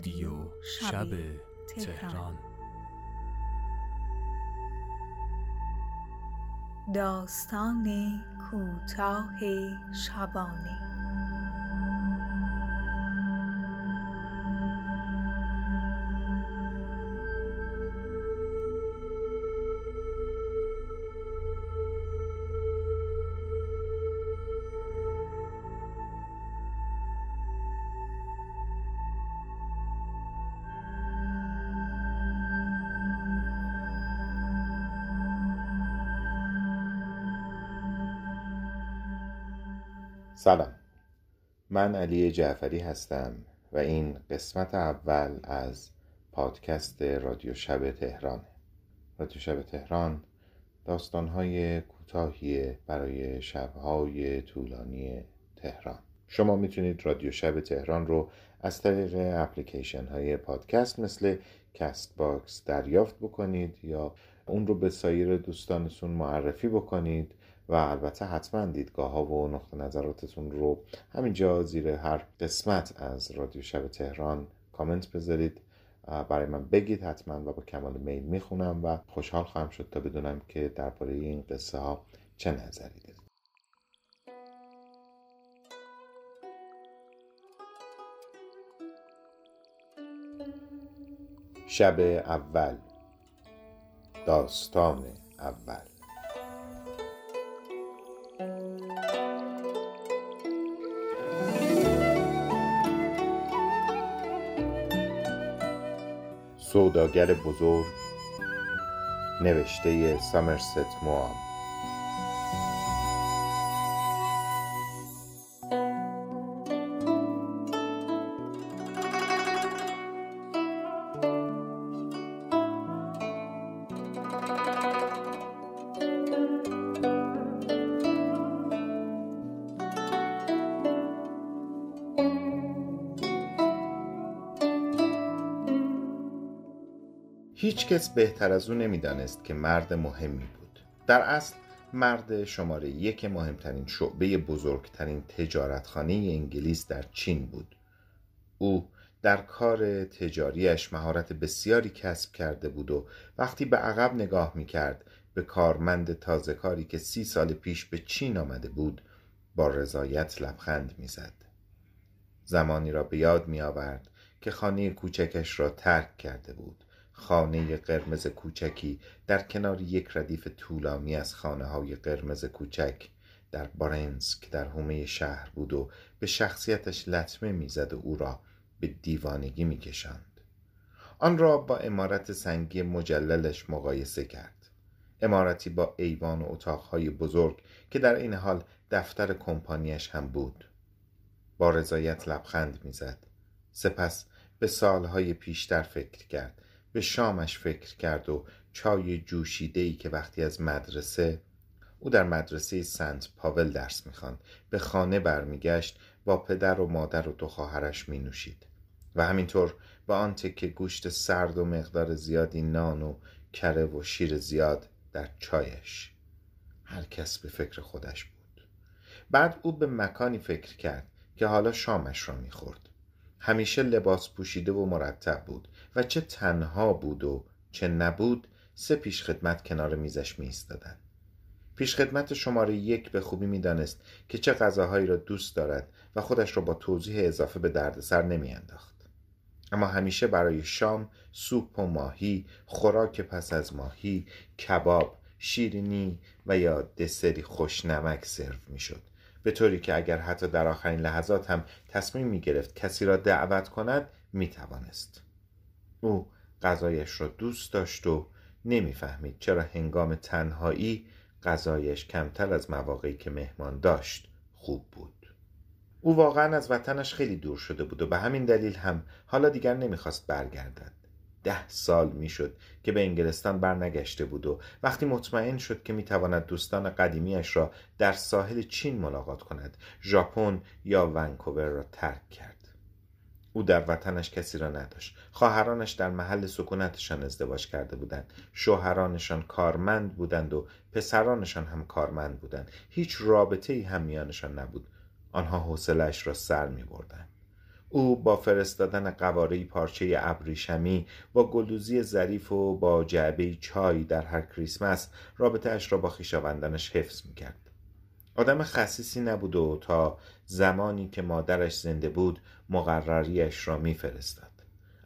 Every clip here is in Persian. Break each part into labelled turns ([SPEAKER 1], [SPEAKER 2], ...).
[SPEAKER 1] رادیو شب تهران.
[SPEAKER 2] داستان کوتاه شبانه.
[SPEAKER 3] سلام. من علی جعفری هستم و این قسمت اول از پادکست رادیو شب تهران. رادیو شب تهران داستانهای کوتاهی برای شبهای طولانی تهران. شما می‌تونید رادیو شب تهران رو از طریق اپلیکیشن های پادکست مثل Castbox دریافت بکنید یا اون رو به سایر دوستانتون معرفی بکنید و البته حتما دیدگاه ها و نقطه نظراتتون رو همینجا زیر هر قسمت از رادیو شب تهران کامنت بذارید. برای من بگید حتما و با کمال میل می‌خونم و خوشحال خواهم شد تا بدونم که درباره این قصه ها چه نظری دارید شب اول داستان اول. سوداگر بزرگ نوشته سامرست موام هیچ کس بهتر از او نمی‌دانست که مرد مهمی بود. در اصل مرد شماره یک مهمترین شعبه بزرگترین تجارتخانه انگلیس در چین بود. او در کار تجاریش مهارت بسیاری کسب کرده بود و وقتی به عقب نگاه می کرد به کارمند تازه کاری که سی سال پیش به چین آمده بود با رضایت لبخند می‌زد. زمانی را به یاد می آورد که خانه کوچکش را ترک کرده بود. خانه قرمز کوچکی در کنار یک ردیف طولانی از خانه های قرمز کوچک در بارنز که در حومه شهر بود و به شخصیتش لطمه می‌زد و او را به دیوانگی میکشاند. آن را با امارت سنگی مجللش مقایسه کرد. امارتی با ایوان و اتاقهای بزرگ که در این حال دفتر کمپانیش هم بود. با رضایت لبخند می‌زد. سپس به سالهای پیشتر فکر کرد. به شامش فکر کرد و چای جوشیده ای که وقتی از مدرسه او در مدرسه سنت پاول درس می‌خواند. به خانه برمیگشت با پدر و مادر و دو خواهرش می نوشید و همینطور با آن تکه گوشت سرد و مقدار زیادی نان و کره و شیر زیاد در چایش. هر کس به فکر خودش بود. بعد او به مکانی فکر کرد که حالا شامش را می‌خورد. همیشه لباس پوشیده و مرتب بود. و چه تنها بود و چه نبود سه پیش خدمت کنار میزش می ایستادند پیش خدمت شماره یک به خوبی می‌دانست که چه غذاهایی را دوست دارد و خودش را با توضیح اضافه به دردسر نمیانداخت. اما همیشه برای شام سوپ و ماهی خوراک پس از ماهی کباب شیرینی و یا دسری خوشنمک سرو می‌شد. به طوری که اگر حتی در آخرین لحظات هم تصمیم می گرفت کسی را دعوت کند می توانست. او غذایش را دوست داشت و نمی‌فهمید چرا هنگام تنهایی غذایش کمتر از مواقعی که مهمان داشت خوب بود. او واقعا از وطنش خیلی دور شده بود و به همین دلیل هم حالا دیگر نمی‌خواست برگردد. ده سال می‌شد که به انگلستان برنگشته بود و وقتی مطمئن شد که می‌تواند دوستان قدیمیش را در ساحل چین ملاقات کند ژاپن یا ونکوور را ترک کرد. او در وطنش کسی را نداشت. خواهرانش در محل سکونتشان ازدواج کرده بودند. شوهرانشان کارمند بودند و پسرانشان هم کارمند بودند. هیچ رابطه ای هم میانشان نبود. آنها حوصلهاش را سر می او با فرستادن قواره پارچه ابریشمی با گلدوزی ظریف و با جعبه چای در هر کریسمس رابطه اش را با خویشاوندانش حفظ می‌کرد. آدم خصیصی نبود و تا زمانی که مادرش زنده بود مقرریش را میفرستاد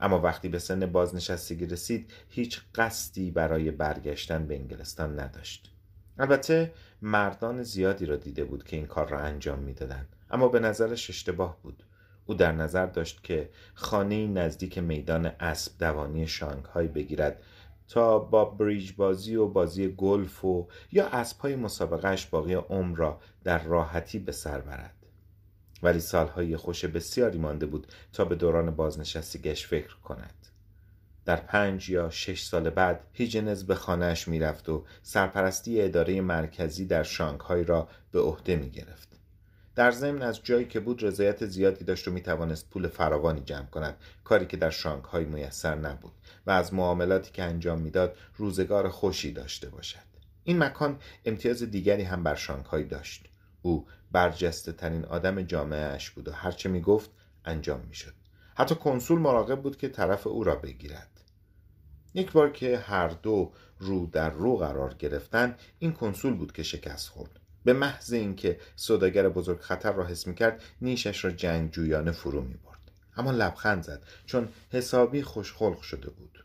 [SPEAKER 3] اما وقتی به سن بازنشستگی رسید هیچ قصدی برای برگشتن به انگلستان نداشت. البته مردان زیادی را دیده بود که این کار را انجام می‌دادند. اما به نظرش اشتباه بود. او در نظر داشت که خانه نزدیک میدان اسب دوانی شانگهای بگیرد تا با بریج بازی و بازی گلف و یا اسبهای مسابقهش باقی عمر را در راحتی به سر برد ولی سالهای خوش بسیاری مانده بود تا به دوران بازنشستگیش فکر کند در پنج یا شش سال بعد هیجنز به خانهش می‌رفت و سرپرستی اداره مرکزی در شانگهای را به عهده می گرفت. در ضمن از جایی که بود رضایت زیادی داشت و می توانست پول فراوانی جمع کند کاری که در شانگهای میسر نبود و از معاملاتی که انجام می‌داد روزگار خوشی داشته باشد. این مکان امتیاز دیگری هم بر شانگهای داشت. او برجسته ترین آدم جامعهش بود و هرچه می گفت انجام می شد. حتی کنسول مراقب بود که طرف او را بگیرد. یک بار که هر دو رو در رو قرار گرفتن این کنسول بود که شکست خورد. به محض اینکه سوداگر بزرگ خطر را حس می‌کرد نیشش را جنگجویانه فرو می برد اما لبخند زد چون حسابی خوشخلق شده بود.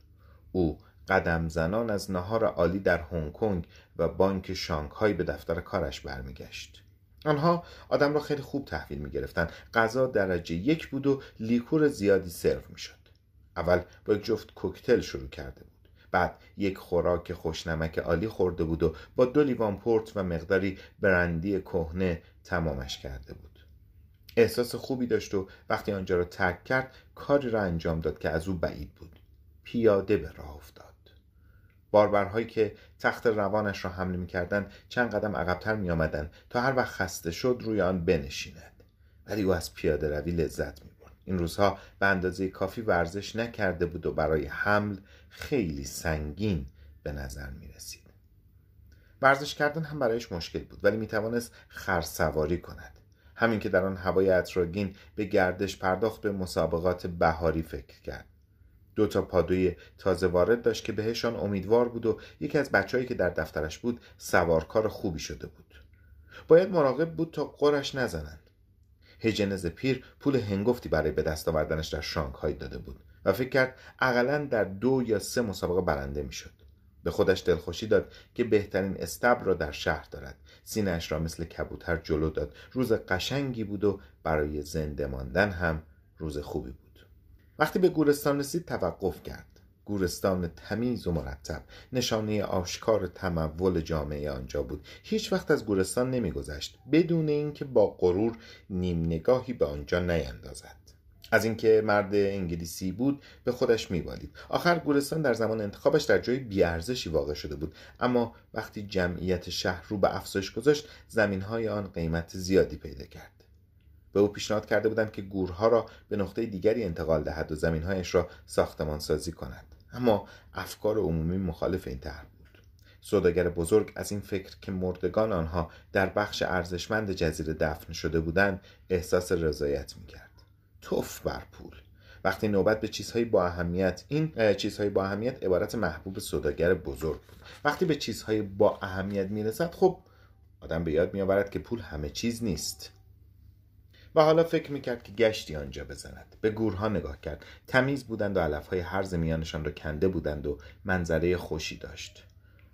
[SPEAKER 3] او قدم زنان از نهار عالی در هنگ کنگ و بانک شانگهای به دفتر کارش برمیگشت. آنها آدم را خیلی خوب تحویل می گرفتن غذا درجه یک بود و لیکور زیادی سرو می شد اول با یک جفت کوکتل شروع کرده بود. بعد یک خوراک خوشنمک عالی خورده بود و با دو لیوان پورت و مقداری برندی کهنه تمامش کرده بود. احساس خوبی داشت و وقتی آنجا را ترک کرد کاری را انجام داد که از او بعید بود. پیاده به راه افتاد. باربرهایی که تخت روانش را حمله می‌کردند چند قدم عقبتر می آمدن تا هر وقت خسته شد روی آن بنشیند. ولی او از پیاده روی لذت می. این روزها به اندازه کافی ورزش نکرده بود و برای حمل خیلی سنگین به نظر می رسید. ورزش کردن هم برایش مشکل بود ولی می توانست خرسواری کند. همین که در آن هوای اتراگین به گردش پرداخت به مسابقات بهاری فکر کرد. دو تا پادوی تازه وارد داشت که بهشان امیدوار بود و یکی از بچههایی که در دفترش بود سوارکار خوبی شده بود. باید مراقب بود تا قرش نزنند. هیجنز پیر پول هنگفتی برای به دست آوردنش در شانگهای داده بود و فکر کرد اقلا در دو یا سه مسابقه برنده می‌شد. به خودش دلخوشی داد که بهترین استبر را در شهر دارد. سینهاش را مثل کبوتر جلو داد. روز قشنگی بود و برای زنده ماندن هم روز خوبی بود. وقتی به گورستان رسید توقف کرد. گورستان تمیز و مرتب. نشانه آشکار تمول جامعه آنجا بود. هیچ وقت از گورستان نمیگذشت. بدون اینکه با غرور نیم نگاهی به آنجا نیندازد. از اینکه مرد انگلیسی بود به خودش میبالید. آخر گورستان در زمان انتخابش در جای بیارزشی واقع شده بود. اما وقتی جمعیت شهر رو به افزایش گذاشت زمینهای آن قیمت زیادی پیدا کرد. به او پیشنهاد کرده بودند که گورها را به نقطه دیگری انتقال دهد و زمینهایش را ساختمان سازی کند. اما افکار عمومی مخالف این طرح بود. سوداگر بزرگ از این فکر که مردگان آنها در بخش ارزشمند جزیره دفن شده بودند احساس رضایت می‌کرد. توف بر پول. وقتی نوبت به چیزهای با اهمیت این چیزهای با اهمیت عبارت محبوب سوداگر بزرگ بود. وقتی به چیزهای با اهمیت می‌رسد خب آدم به یاد میآورد که پول همه چیز نیست. و حالا فکر می‌کرد که گشتی آنجا بزند. به گورها نگاه کرد. تمیز بودند و علفهای هر میانشان را کنده بودند و منظره خوشی داشت.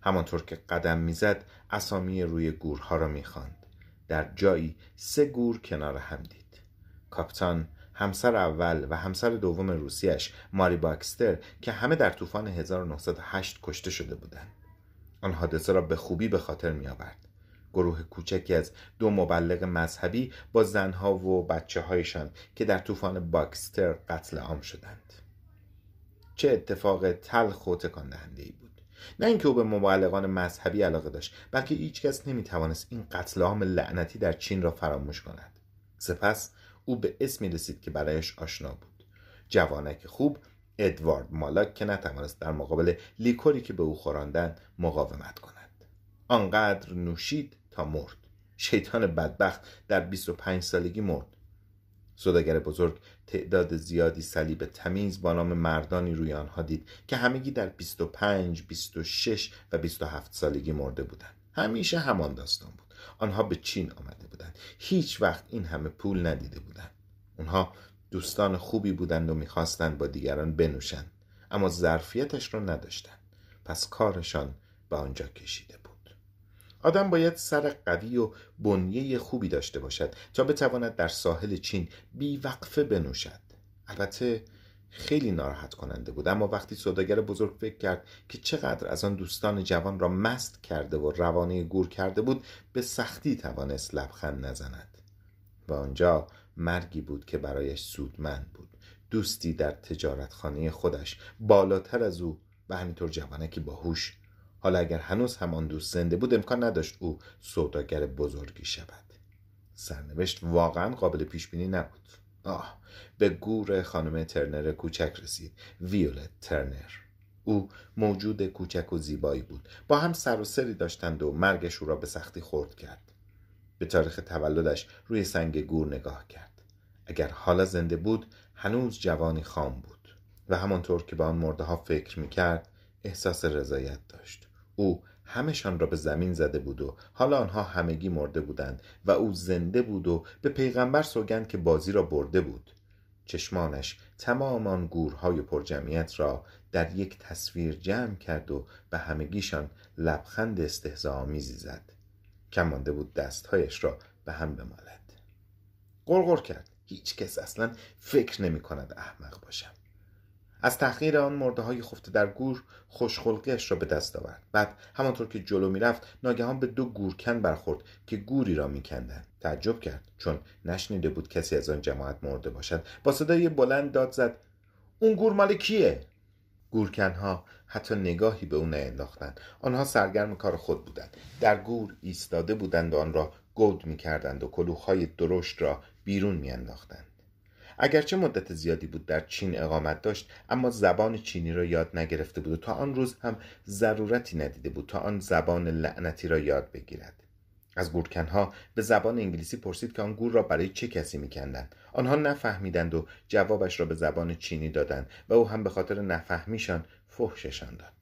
[SPEAKER 3] همانطور که قدم می‌زد اسامی روی گورها را می‌خواند. در جایی سه گور کنار هم دید. کاپتان همسر اول و همسر دوم روسیش ماری باکستر که همه در طوفان 1908 کشته شده بودند. آن حادثه را به خوبی به خاطر می آورد گروه کوچکی از دو مبلغ مذهبی با زنها و بچه هایشان که در طوفان باکستر قتل عام شدند. چه اتفاق تلخ و تکان ای بود. نه اینکه او به مبلغان مذهبی علاقه داشت بلکه هیچ کس نمی‌توانست این قتل عام لعنتی در چین را فراموش کند. سپس او به اسمی رسید که برایش آشنا بود. جوانک خوب ادوارد مالاک که نتوانست در مقابل لیکوری که به او خوراندن مقاومت کند. آنقدر نوشید تا مرد شیطان بدبخت در 25 سالگی مرد صداگر بزرگ تعداد زیادی صلیب تمیز با نام مردانی روی آنها دید که همگی در 25, 26 و 27 سالگی مرده بودند. همیشه همان داستان بود. آنها به چین آمده بودند. هیچ وقت این همه پول ندیده بودند. اونها دوستان خوبی بودند و می‌خواستند با دیگران بنوشند اما ظرفیتش رو نداشتند. پس کارشان به آنجا کشیده بود. آدم باید سر قوی و بنیه خوبی داشته باشد تا بتواند در ساحل چین بی وقفه بنوشد. البته خیلی ناراحت کننده بود اما وقتی سوداگر بزرگ فکر کرد که چقدر از آن دوستان جوان را مست کرده و روانه گور کرده بود به سختی توانست لبخند نزند. و آنجا مرگی بود که برایش سودمند بود. دوستی در تجارتخانه خودش بالاتر از او و همینطور جوانکی باهوش حالا اگر هنوز همان دوست زنده بود امکان نداشت او سوداگر بزرگی شود. سرنوشت واقعا قابل پیش بینی نبود. آه به گور خانم ترنر کوچک رسید ویولت ترنر. او موجود کوچک و زیبایی بود. با هم سر و سری داشتند و مرگش او را به سختی خورد کرد. به تاریخ تولدش روی سنگ گور نگاه کرد. اگر حالا زنده بود هنوز جوانی خام بود و همانطور که به آن مرده ها فکر می کرد احساس رضایت داشت. او همشان را به زمین زده بود و حالا آنها همگی مرده بودند و او زنده بود و به پیغمبر سوگند که بازی را برده بود. چشمانش تمام آن گورهای پرجمعیت را در یک تصویر جمع کرد و به همگیشان لبخند استهزاآمیزی زد. کم بود دستهایش را به هم بمالد. قرقر کرد. هیچ کس اصلا فکر نمی کند احمق باشم. از تحقیر آن مرده های خفته در گور خوشخلقیش را به دست آورد. بعد همانطور که جلو می‌رفت ناگهان به دو گورکن برخورد که گوری را میکندند. تعجب کرد چون نشنیده بود کسی از آن جماعت مرده باشد. با صدای بلند داد زد اون گور مال کیه؟ گورکنها حتی نگاهی به او نینداختند. آنها سرگرم کار خود بودند. در گور ایستاده بودند و آن را گود می‌کردند و کلوخهای درشت را بیرون میانداختند. اگرچه مدت زیادی بود در چین اقامت داشت اما زبان چینی را یاد نگرفته بود و تا آن روز هم ضرورتی ندیده بود تا آن زبان لعنتی را یاد بگیرد. از گورکنها به زبان انگلیسی پرسید که آن گور را برای چه کسی میکندند. آنها نفهمیدند و جوابش را به زبان چینی دادند و او هم به خاطر نفهمیشان فحششان داد.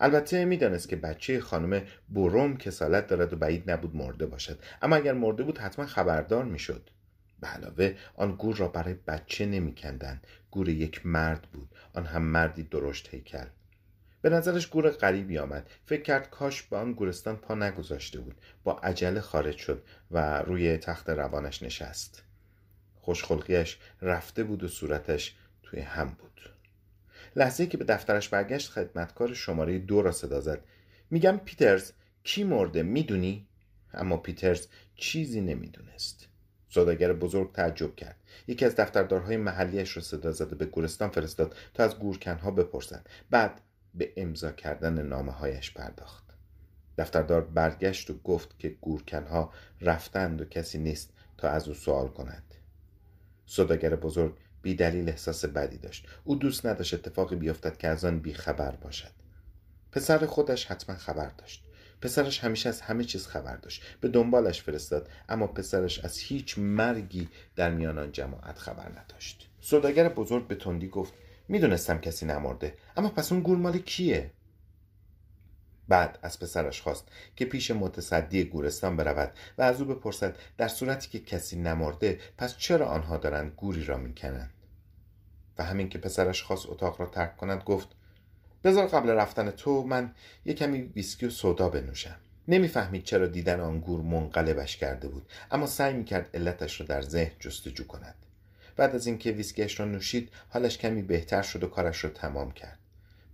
[SPEAKER 3] البته می‌دانست که بچه خانم بروم کسالت دارد و بعید نبود مرده باشد. اما اگر مرده بود حتما خبردار می‌شد. به علاوه آن گور را برای بچه نمیکندند. گور یک مرد بود. آن هم مردی درشت هیکل. به نظرش گور غریبی آمد. فکر کرد کاش به آن گورستان پا نگذاشته بود. با عجله خارج شد و روی تخت روانش نشست. خوشخلقیش رفته بود و صورتش توی هم بود. لحظه که به دفترش برگشت خدمتکار شماره دو را صدا زد. میگم پیترز کی مرده؟ می‌دونی؟ اما پیترز چیزی نمی‌دونست. سوداگر بزرگ تعجب کرد. یکی از دفتردارهای محلیش را صدا زده به گورستان فرستاد تا از گورکنها بپرسند بعد به امضا کردن نامه هایش پرداخت. دفتردار برگشت و گفت که گورکنها رفتند و کسی نیست تا از او سوال کند. سوداگر بزرگ بی دلیل احساس بدی داشت. او دوست نداشت اتفاقی بیفتد که از آن بیخبر باشد. پسر خودش حتما خبر داشت. پسرش همیشه از همه چیز خبر داشت. به دنبالش فرستاد اما پسرش از هیچ مرگی در میان آن جماعت خبر نداشت. سوداگر بزرگ به تندی گفت می‌دونستم کسی نمرده اما پس اون گور مال کیه؟ بعد از پسرش خواست که پیش متصدی گورستان برود و از او بپرسد در صورتی که کسی نمرده پس چرا آنها دارند گوری را می‌کنند؟ و همین که پسرش خواست اتاق را ترک کند گفت بذار قبل رفتن تو من یه کمی ویسکی و سودا بنوشم. نمی‌فهمید چرا دیدن آن گور منقلبش کرده بود اما سعی می‌کرد علتش را در ذهن جستجو کند. بعد از اینکه ویسکیش را نوشید حالش کمی بهتر شد و کارش را تمام کرد.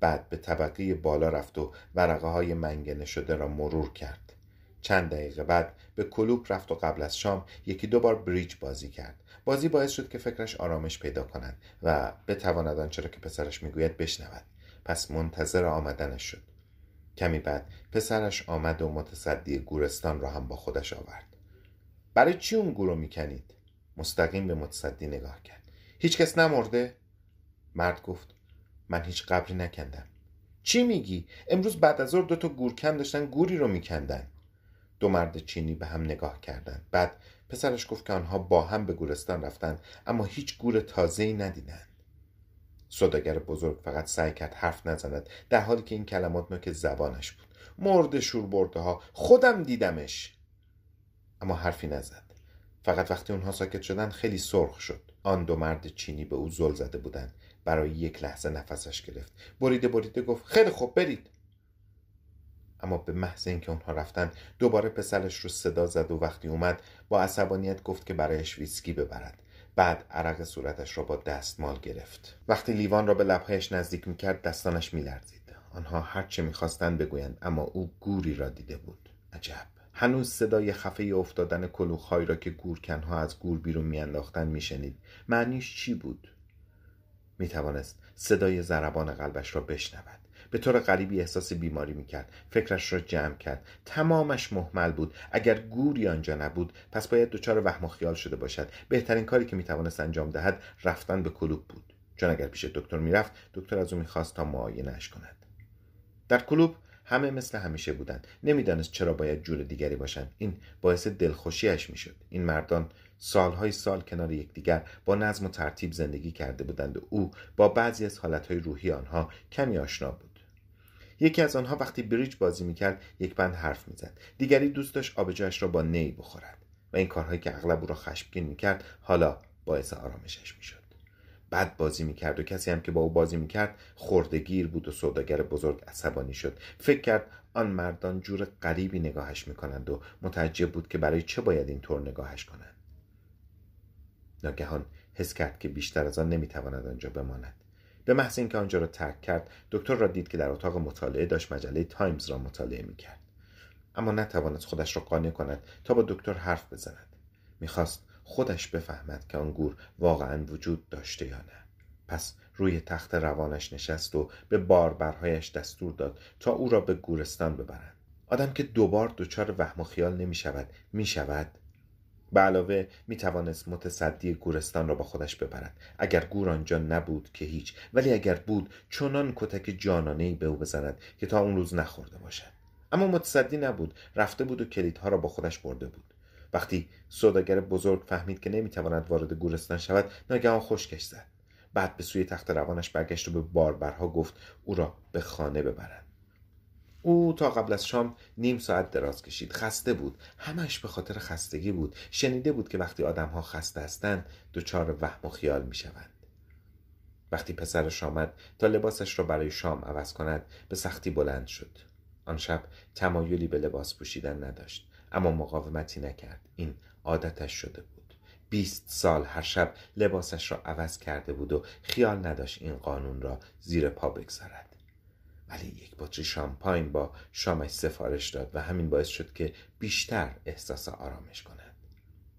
[SPEAKER 3] بعد به طبقه بالا رفت و ورقه های منگنه شده را مرور کرد. چند دقیقه بعد به کلوب رفت و قبل از شام یکی دو بار بریج بازی کرد. بازی باعث شد که فکرش آرامش پیدا کند و بتواند آنچه را که پسرش می‌گوید بشنود. پس منتظر آمدنش شد. کمی بعد پسرش آمد و متصدی گورستان را هم با خودش آورد. برای چی اون گورو می‌کنید؟ مستقیم به متصدی نگاه کرد. هیچکس نمرده؟ مرد گفت من هیچ قبری نکندم. چی میگی؟ امروز بعد از ظهر دو تا گورکن داشتن گوری رو میکندن. دو مرد چینی به هم نگاه کردند بعد پسرش گفت که آنها با هم به گورستان رفتند اما هیچ گور تازه‌ای ندیدند صداگر بزرگ فقط سعی کرد حرف نزند در حالی که این کلمات نوک زبانش بود. مرد شور برده ها خودم دیدمش. اما حرفی نزد. فقط وقتی اونها ساکت شدن خیلی سرخ شد. آن دو مرد چینی به او زل زده بودند. برای یک لحظه نفسش گرفت. بریده بریده گفت خیلی خوب برید. اما به محض اینکه اونها رفتن دوباره پسرش رو صدا زد و وقتی اومد با عصبانیت گفت که برایش ویسکی ببرد. بعد عرق صورتش را با دستمال گرفت. وقتی لیوان را به لبهایش نزدیک می‌کرد دستانش میلرزید. آنها هرچه می‌خواستند بگویند اما او گوری را دیده بود. عجب! هنوز صدای خفه افتادن کلوخهایی را که گورکنها از گور بیرون میانداختند میشنید. معنیش چی بود؟ می‌توانست صدای ضربان قلبش را بشنود. به طور غریبی احساس بیماری می‌کرد. فکرش را جمع کرد. تمامش محمل بود. اگر گوری آنجا نبود پس باید دچار وهم و خیال شده باشد. بهترین کاری که می‌توانست انجام دهد رفتن به کلوب بود. چون اگر پیش دکتر می‌رفت دکتر از او می‌خواست تا معاینهاش کند. در کلوب همه مثل همیشه بودند. نمی‌دانست چرا باید جور دیگری باشند. این باعث دلخوشیش می‌شد. این مردان سالهای سال کنار یکدیگر با نظم و ترتیب زندگی کرده بودند و او با بعضی از حالتهای روحی آنها کمی آشنا بود. یکی از آنها وقتی بریج بازی می‌کرد یک بند حرف می‌زد. دیگری دوست داشت را با نی بخورد و این کارهایی که اغلب او را خشمگین می‌کرد حالا باعث آرامشش می‌شد. بد بازی می‌کرد و کسی هم که با او بازی می‌کرد خرده‌گیر بود و سوداگر بزرگ عصبانی شد. فکر کرد آن مردان جور غریبی نگاهش می‌کنند و متعجب بود که برای چه باید اینطور نگاهش کنند ناگهان حس کرد که بیشتر از آن نمی‌تواند آنجا بماند. به محض اینکه آنجا را ترک کرد دکتر را دید که در اتاق مطالعه داشت مجله تایمز را مطالعه می‌کرد. اما نتوانست خودش را قانع کند تا با دکتر حرف بزند. می‌خواست خودش بفهمد که آن گور واقعا وجود داشته یا نه. پس روی تخت روانش نشست و به باربرهایش دستور داد تا او را به گورستان ببرند. آدم که دوبار دچار وهم و خیال نمی شود می شود به علاوه می توانست متصدی گورستان را با خودش ببرد. اگر گور آنجا نبود که هیچ ولی اگر بود چنان کتک جانانه به او بزند که تا اون روز نخورده باشد. اما متصدی نبود رفته بود و کلیدها را با خودش برده بود. وقتی سوداگر بزرگ فهمید که نمی‌تواند وارد گورستان شود ناگهان خشکش زد. بعد به سوی تخت روانش برگشت و به باربرها گفت او را به خانه ببرند. او تا قبل از شام نیم ساعت دراز کشید. خسته بود. همش به خاطر خستگی بود. شنیده بود که وقتی آدمها خسته هستند دچار وهم و خیال می‌شوند. وقتی پسرش آمد تا لباسش را برای شام عوض کند به سختی بلند شد. آن شب تمایلی به لباس پوشیدن نداشت اما مقاومتی نکرد. این عادتش شده بود. بیست سال هر شب لباسش را عوض کرده بود و خیال نداشت این قانون را زیر پا بگذارد. ولی یک بطری شامپاین با شامش سفارش داد و همین باعث شد که بیشتر احساس آرامش کند.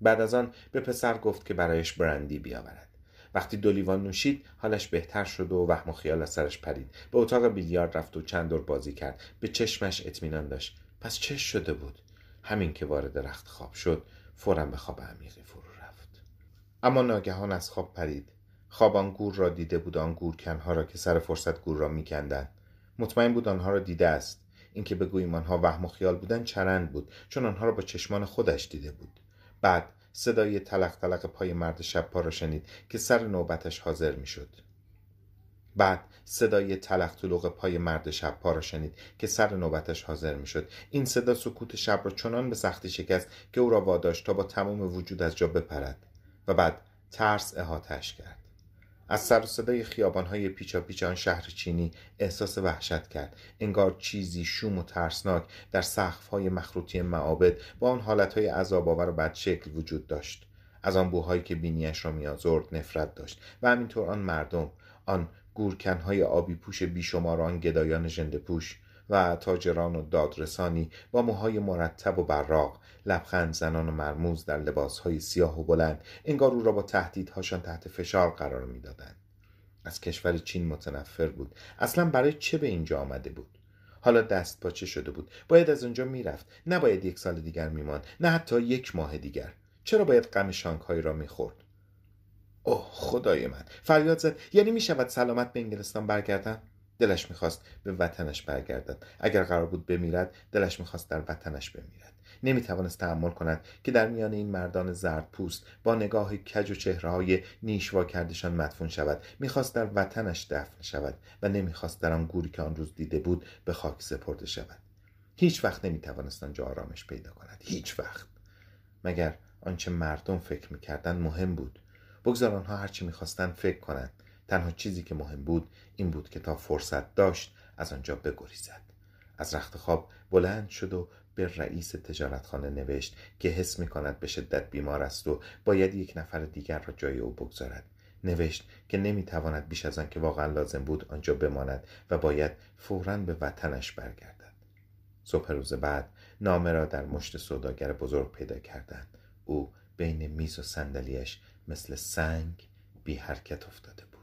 [SPEAKER 3] بعد از آن به پسر گفت که برایش برندی بیاورد. وقتی دو لیوان نوشید حالش بهتر شد و وهم و خیال از سرش پرید. به اتاق بیلیارد رفت و چند دور بازی کرد. به چشمش اطمینان داشت. پس چش شده بود؟ همین که وارد رخت خواب شد فورا به خواب عمیقی فرو رفت. اما ناگهان از خواب پرید. خواب گور را دیده بود آن گورکنها را که سر فرصت گور را میکندند. مطمئن بود آنها را دیده است. اینکه بگوییم آنها وهم و خیال بودن چرند بود چون آنها را با چشمان خودش دیده بود. بعد صدای تلق تلق پای مرد شب را شنید که سر نوبتش حاضر می‌شد. بعد صدای تلق طلوق پای مرد شب پا را شنید که سر نوبتش حاضر می‌شد. این صدا سکوت شب را چنان به سختی شکست که او را واداشت تا با تمام وجود از جا بپرد و بعد ترس احاتش کرد. از سر و صدای خیابانهای پیچا پیچ آن شهر چینی احساس وحشت کرد. انگار چیزی شوم و ترسناک در سقفهای مخروطی معابد با آن حالتهای عذاب آور و بدشکل وجود داشت. از آن بوهایی که بینیش را میآزرد نفرت داشت و همینطور آن مردم آن گورکنهای آبی پوش بیشمار آن گدایان ژنده پوش و تاجران و دادرسانی با موهای مرتب و براق لبخند زنان و مرموز در لباسهای سیاه و بلند انگار او را با تهدیدهاشان تحت فشار قرار می‌دادند. از کشور چین متنفر بود. اصلا برای چه به اینجا آمده بود؟ حالا دست پاچه شده بود؟ باید از اونجا می‌رفت. نباید یک سال دیگر میمان نه حتی یک ماه دیگر. چرا باید غم شانگهای را می‌خورد؟ اوه خدای من. فریاد زد. یعنی می‌شود سلامت به انگلستان برگردم؟ دلش می‌خواست به وطنش برگردد. اگر قرار بود بمیرد دلش می‌خواست در وطنش بمیرد. نمی توانست تحمل کند که در میان این مردان زرد پوست با نگاه کج و چهره های نیشوا کردشان مدفون شود. می‌خواست در وطنش دفن شود و نمی‌خواست در آن گوری که آن روز دیده بود به خاک سپرده شود. هیچ وقت نمی توانست آنجا آرامش پیدا کند. هیچ وقت. مگر آنچه مردم فکر می‌کردند مهم بود؟ بگذار آنها هرچی می‌خواستند فکر کنند. تنها چیزی که مهم بود این بود که تا فرصت داشت از آنجا بگریزد. از رخت خواب بلند شد و به رئیس تجارتخانه نوشت که حس می کند به شدت بیمار است و باید یک نفر دیگر را جای او بگذارد. نوشت که نمی‌تواند بیش از آن که واقعا لازم بود آنجا بماند و باید فورا به وطنش برگردد. صبح روز بعد نامه را در مشت سوداگر بزرگ پیدا کردند. او بین میز و صندلیاش مثل سنگ بی حرکت افتاده بود.